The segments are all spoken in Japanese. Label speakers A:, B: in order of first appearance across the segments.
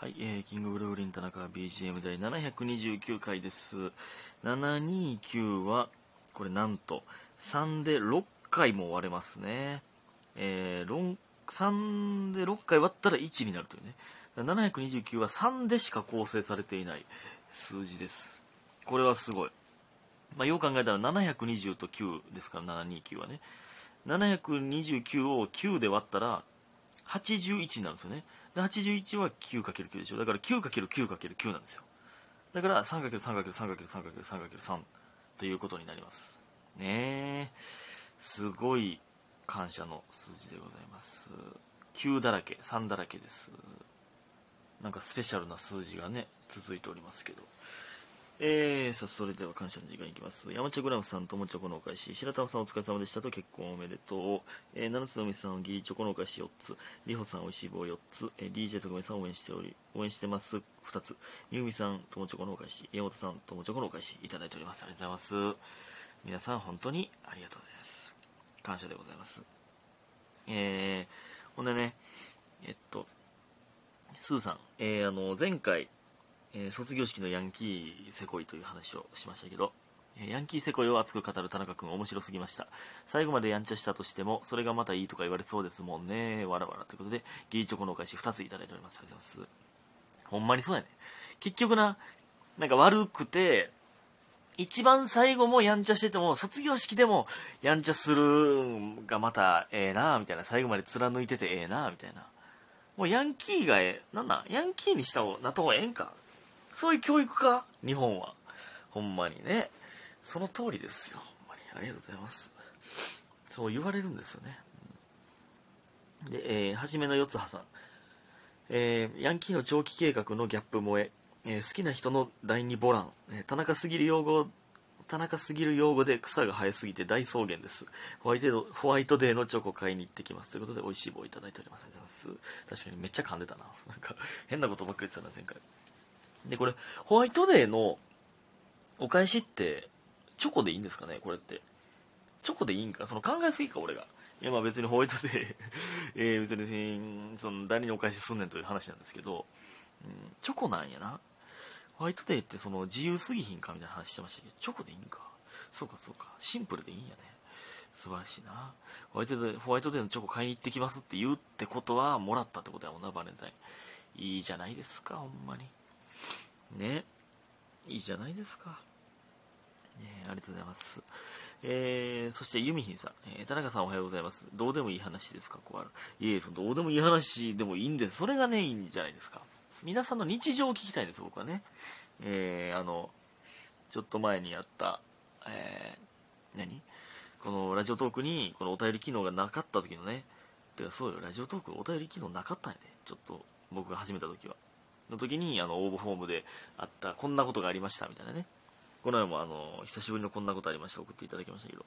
A: はい、えー、キングブルーリン田中 BGM 第729回です。729は、これなんと、3で6回も割れますね。えー、3で6回割ったら1になるというね。729は3でしか構成されていない数字です。これはすごい。まあ、よう考えたら720と9ですから、729はね。729を9で割ったら、81になるんですよね。で、81は 9×9 でしょ。だから 9×9×9 なんですよ。だから 3×3×3×3×3×3 ということになります。ねえ。すごい感謝の数字でございます。9だらけ、3だらけです。なんかスペシャルな数字がね、続いておりますけど。えー、さあ、それでは感謝の時間いきます。山茶グラムさん、ともチョコのお返し、白玉さんお疲れ様でしたと結婚おめでとう。えー、七つのみさん、ギリチョコのお返し4つ。りほさん、おいしい棒4つ。えー、DJ とごめさん応援しており、応援してます2つ。みゆみさん、ともチョコのお返し、山本さん、ともチョコのお返し、いただいております。ありがとうございます。皆さん、本当にありがとうございます。感謝でございます。えー、ほんでね、えっと、スーさん、えー、あの、前回、えー卒業式のヤンキーセコイという話をしましたけど、えーヤンキーセコイを熱く語る田中君面白すぎました。最後までやんちゃしたとしても、それがまたいいとか言われそうですもんね。わらわらということで、ギリチョコのお返し2ついただいております。ありがとうございます。ほんまにそうやね。結局な、なんか悪くて、一番最後もやんちゃしてても、卒業式でもやんちゃするんがまたええなみたいな。最後まで貫いててええなみたいな。もうヤンキーがええ、なんなん？ヤンキーにした方なった方がええんか？そういう教育か？日本は。ほんまにね。その通りですよ。ほんまに。ありがとうございます。そう言われるんですよね。で、えー、はじめの四葉さん。えーヤンキーの長期計画のギャップ萌え。えー好きな人の第二ボラン。えー田中すぎる用語、田中すぎる用語で草が生えすぎて大草原です。ホワイトデーホワイトデーのチョコ買いに行ってきます。ということで、美味しい棒いただいております。ありがとうございます。確かにめっちゃ噛んでたな。なんか、変なことばっかり言ってたな、前回。で、これ、ホワイトデーのお返しって、チョコでいいんですかね？これって。チョコでいいんか？その考えすぎか、俺が。いや、まあ別にホワイトデー、えー、別に、その、誰にお返しすんねんという話なんですけど、うん、チョコなんやな。ホワイトデーってその自由すぎひんかみたいな話してましたけど、チョコでいいんか？そうかそうか。シンプルでいいんやね。素晴らしいな。ホワイトデー、ホワイトデーのチョコ買いに行ってきますって言うってことは、もらったってことやもんな、バレンタイン。いいじゃないですか、ほんまに。ね。いいじゃないですか。ねありがとうございます。えー、そしてユミヒンさん、えー田中さんおはようございます。どうでもいい話ですか、こうある。いえ、そのどうでもいい話でもいいんです。それがね、いいんじゃないですか。皆さんの日常を聞きたいんです、僕はね。えー、あの、ちょっと前にやった、えー、何？このラジオトークに、このお便り機能がなかった時のね、てかそうよ、ラジオトークお便り機能なかったんやで、ちょっと僕が始めた時は。の時に、あの、応募フォームであった、こんなことがありました、みたいなね。この前もあの、久しぶりのこんなことありました、送っていただきましたけど、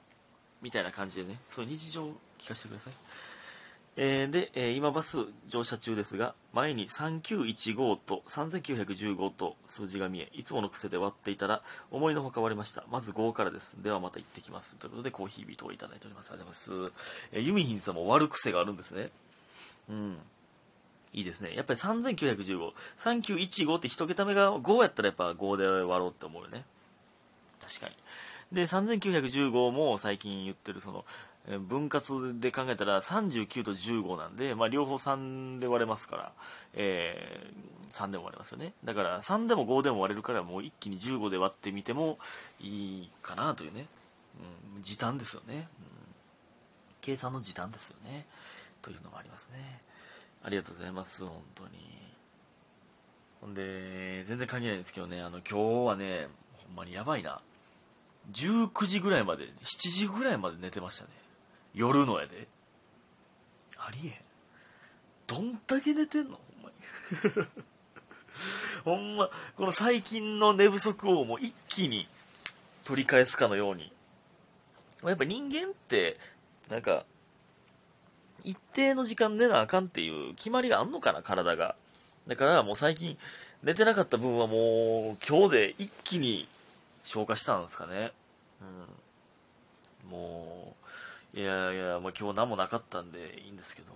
A: みたいな感じでね、そういう日常を聞かせてください。えーで、えー今バス乗車中ですが、前に3915と3915と数字が見え、いつもの癖で割っていたら、思いのほか割れました。まず5からです。ではまた行ってきます。ということで、コーヒービートをいただいております。ありがとうございます。えーユミヒンさんも割る癖があるんですね。うん。いいですね。やっぱり3915。3915って一桁目が5やったらやっぱ5で割ろうって思うよね。確かに。で、3915も最近言ってるその、分割で考えたら39と15なんで、まあ両方3で割れますから、えー3でも割れますよね。だから3でも5でも割れるからもう一気に15で割ってみてもいいかなというね。うん、時短ですよね。うん計算の時短ですよね。というのもありますね。ありがとうございます、本当に。ほんで、全然関係ないんですけどね、あの、今日はね、ほんまにやばいな。19時ぐらいまで、7時ぐらいまで寝てましたね。夜のやで。ありえん。どんだけ寝てんの？ほんまに。ほんま、この最近の寝不足をもう一気に取り返すかのように。やっぱ人間って、なんか、一定の時間寝なあかんっていう決まりがあんのかな、体が。だからもう最近寝てなかった分はもう今日で一気に消化したんですかね。うん。もう、いやいや、まあ、今日何もなかったんでいいんですけど。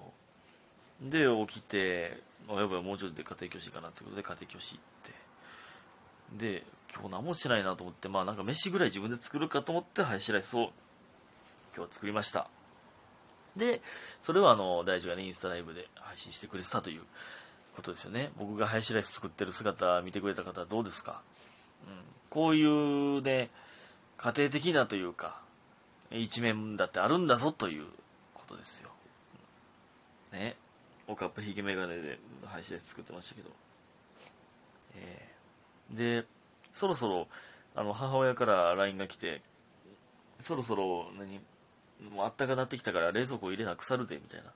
A: で、起きて、あやばいもうちょっとで家庭教師かなってことで家庭教師行ってで今日何もしてないなと思ってまあなんか飯ぐらい自分で作るかと思ってハヤシライスを今日は作りましたでそれはあの大樹がねインスタライブで配信してくれてたということですよね。僕がハヤシライス作ってる姿見てくれた方はどうですか、うん、こういうね家庭的なというか一面だってあるんだぞということですよ。ね。おかっぱひげメガネで配信作ってましたけど、えー、でそろそろあの母親から LINE が来てそろそろ何？あったかなってきたから冷蔵庫入れな腐るでみたいな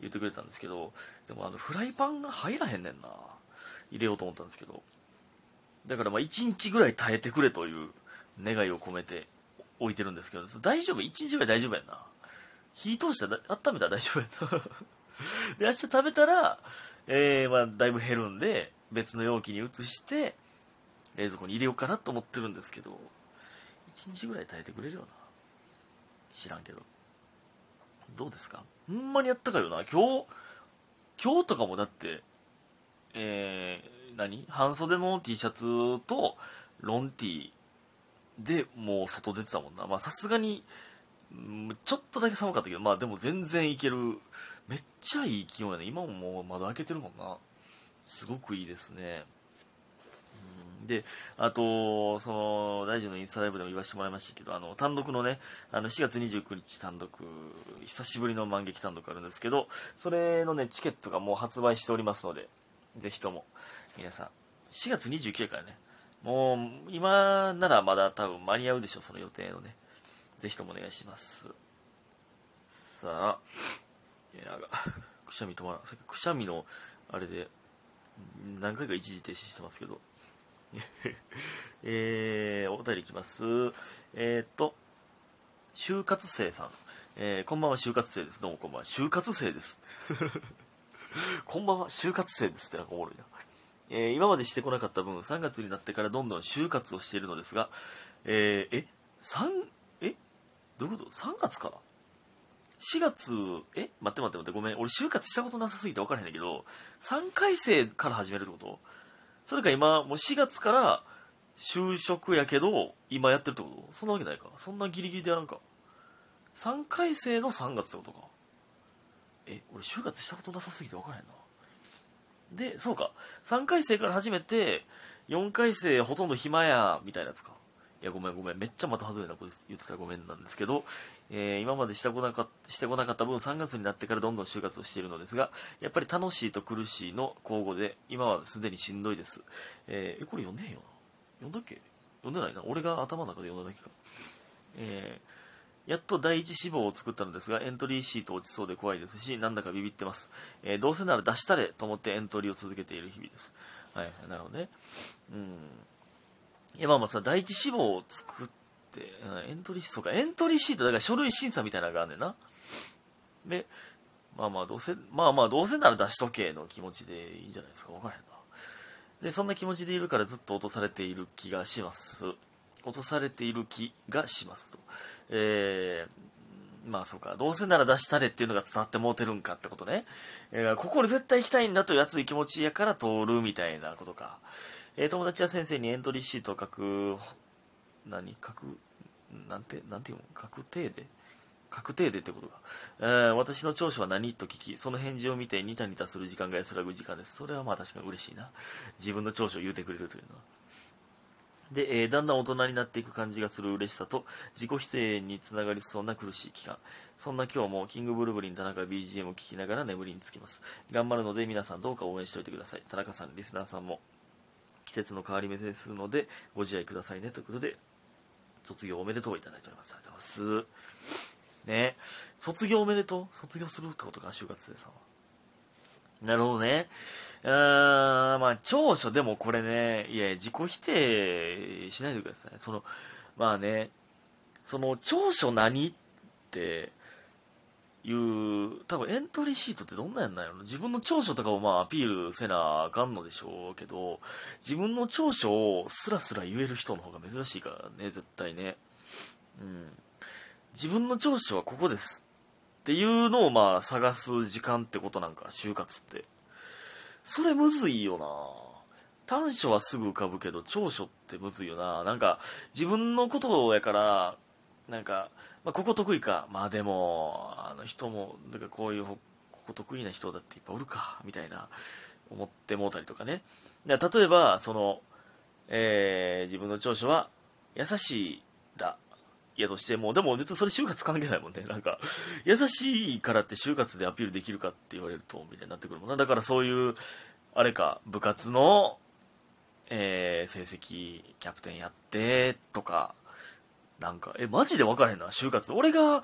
A: 言ってくれたんですけどでもあのフライパンが入らへんねんな。入れようと思ったんですけど。だからまあ1日ぐらい耐えてくれという願いを込めて置いてるんですけど大丈夫？1日ぐらい大丈夫やんな。火通したら温めたら大丈夫やんな。で、明日食べたら、えー、まあ、だいぶ減るんで、別の容器に移して、冷蔵庫に入れようかなと思ってるんですけど、1日ぐらい耐えてくれるよな。知らんけど。どうですか？ほんまにやったかよな。今日、今日とかもだって、えー、何？半袖の T シャツとロン T でもう外出てたもんな。まあさすがに、ちょっとだけ寒かったけど、まあでも全然いける。めっちゃいい気温やね。今ももう窓開けてるもんな。すごくいいですね。で、あと、その、大臣のインスタライブでも言わせてもらいましたけど、あの、単独のね、あの、4月29日単独、久しぶりの満劇単独あるんですけど、それのね、チケットがもう発売しておりますので、ぜひとも、皆さん、4月29日からね、もう、今ならまだ多分間に合うでしょう、その予定のね。ぜひともお願いします。さあ、いやくしゃみ止まらんさっきくしゃみのあれで何回か一時停止してますけど えー、お便りいきます。えー、っと就活生さん、えー、こんばんは就活生です。どうもこんばんは。就活生です。こんばんは就活生ですってなんかおもろいな。えー、今までしてこなかった分3月になってからどんどん就活をしているのですが、えー、え3えどういうこと ?3 月から4月、え待って待って待って、ごめん。俺就活したことなさすぎて分からへんねんけど、3回生から始めるってこと？それか今、もう4月から就職やけど、今やってるってこと？そんなわけないか。そんなギリギリでやらんか。3回生の3月ってことか。え、俺就活したことなさすぎて分からへんな。で、そうか。3回生から始めて、4回生ほとんど暇や、みたいなやつか。いや、ごめんごめん。めっちゃまた外れなこと言ってたらごめんなんですけど、えー、今までしてこなかしてこなかった分、3月になってからどんどん就活をしているのですが、やっぱり楽しいと苦しいの交互で、今はすでにしんどいです。えー、これ読んでへんよな。読んだっけ？読んでないな。俺が頭の中で読んだだけか。えー、やっと第一志望を作ったのですが、エントリーシート落ちそうで怖いですし、なんだかビビってます。えー、どうせなら出したれと思ってエントリーを続けている日々です。はい、なるほどね。うん。いや、まあまあさ、第一志望を作って、エントリーシートか、エントリーシート、だから書類審査みたいなのがあんねんな。で、まあまあどうせ、まあまあどうせなら出しとけの気持ちでいいんじゃないですか。わからへんな。で、そんな気持ちでいるからずっと落とされている気がします。落とされている気がしますと。えー、まあそうか、どうせなら出したれっていうのが伝わってもうてるんかってことね。えー、ここで絶対行きたいんだという熱い気持ちやから通るみたいなことか。え、友達や先生にエントリーシートを書く、何書く、なんて、なんていうの確定で確定でってことか。えー、私の長所は何と聞き、その返事を見てニタニタする時間が安らぐ時間です。それはまあ確かに嬉しいな。自分の長所を言うてくれるというのは。で、えー、だんだん大人になっていく感じがする嬉しさと、自己否定につながりそうな苦しい期間。そんな今日も、キングブルブリン田中 BGM を聞きながら眠りにつきます。頑張るので皆さんどうか応援しておいてください。田中さん、リスナーさんも季節の変わり目ですので、ご自愛くださいねということで、卒業おめでとういただいております。ありがとうございます。ね。卒業おめでとう？卒業するってことか、就活生さんは。なるほどね。うーん、まあ、長所でもこれね、いや、自己否定しないでください。その、まあね、その、長所何っていう、多分エントリーシートってどんなやんないの？自分の長所とかをまあアピールせなあかんのでしょうけど、自分の長所をスラスラ言える人の方が珍しいからね、絶対ね。うん。自分の長所はここですっていうのをまあ探す時間ってことなんか、就活って。それむずいよな短所はすぐ浮かぶけど長所ってむずいよななんか自分のことやからなんか、まあ、ここ得意か。まあでもあの人もなんかこういうここ得意な人だっていっぱいおるか。みたいな思ってもうたりとかね。例えばその、えー、自分の長所は優しいだ。いやとしてもでも別にそれ就活関係ないもんね。なんか優しいからって就活でアピールできるかって言われるとみたいになってくるもんな。だからそういうあれか部活のえー、成績キャプテンやってとかなんかえマジで分からへんな。就活。俺が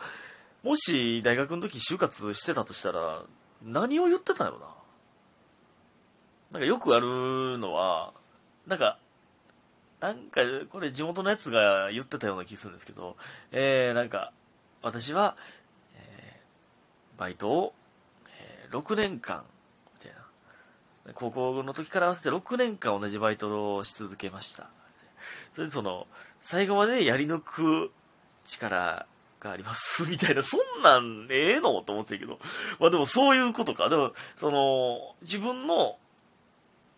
A: もし大学の時就活してたとしたら何を言ってたんやろな。なんかよくあるのはなんかなんかこれ地元のやつが言ってたような気するんですけどえー、なんか私は、えー、バイトを、えー、6年間みたいな。高校の時から合わせて6年間同じバイトをし続けました。それでその、最後までやり抜く力があります、みたいな、そんなんええのと思ってるけど。まあでもそういうことか。でも、その、自分の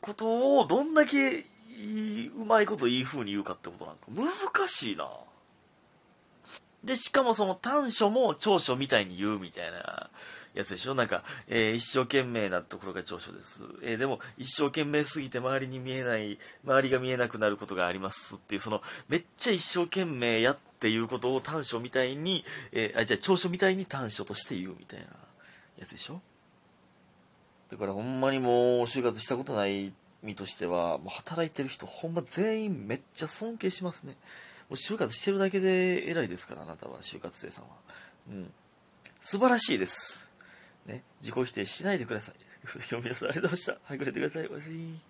A: ことをどんだけうまいこといい風に言うかってことなんか難しいな。で、しかもその短所も長所みたいに言うみたいなやつでしょ？なんか、えー、一生懸命なところが長所です。えー、でも、一生懸命すぎて周りに見えない、周りが見えなくなることがありますっていう、その、めっちゃ一生懸命やっていうことを短所みたいに、えー、あ、じゃあ長所みたいに短所として言うみたいなやつでしょ？だからほんまにもう、就活したことない身としては、もう働いてる人、ほんま全員めっちゃ尊敬しますね。もう就活してるだけで偉いですから、あなたは、就活生さんは。うん。素晴らしいです。ね。自己否定しないでください。皆さんありがとうございました。はい、くれてください。おやすみ。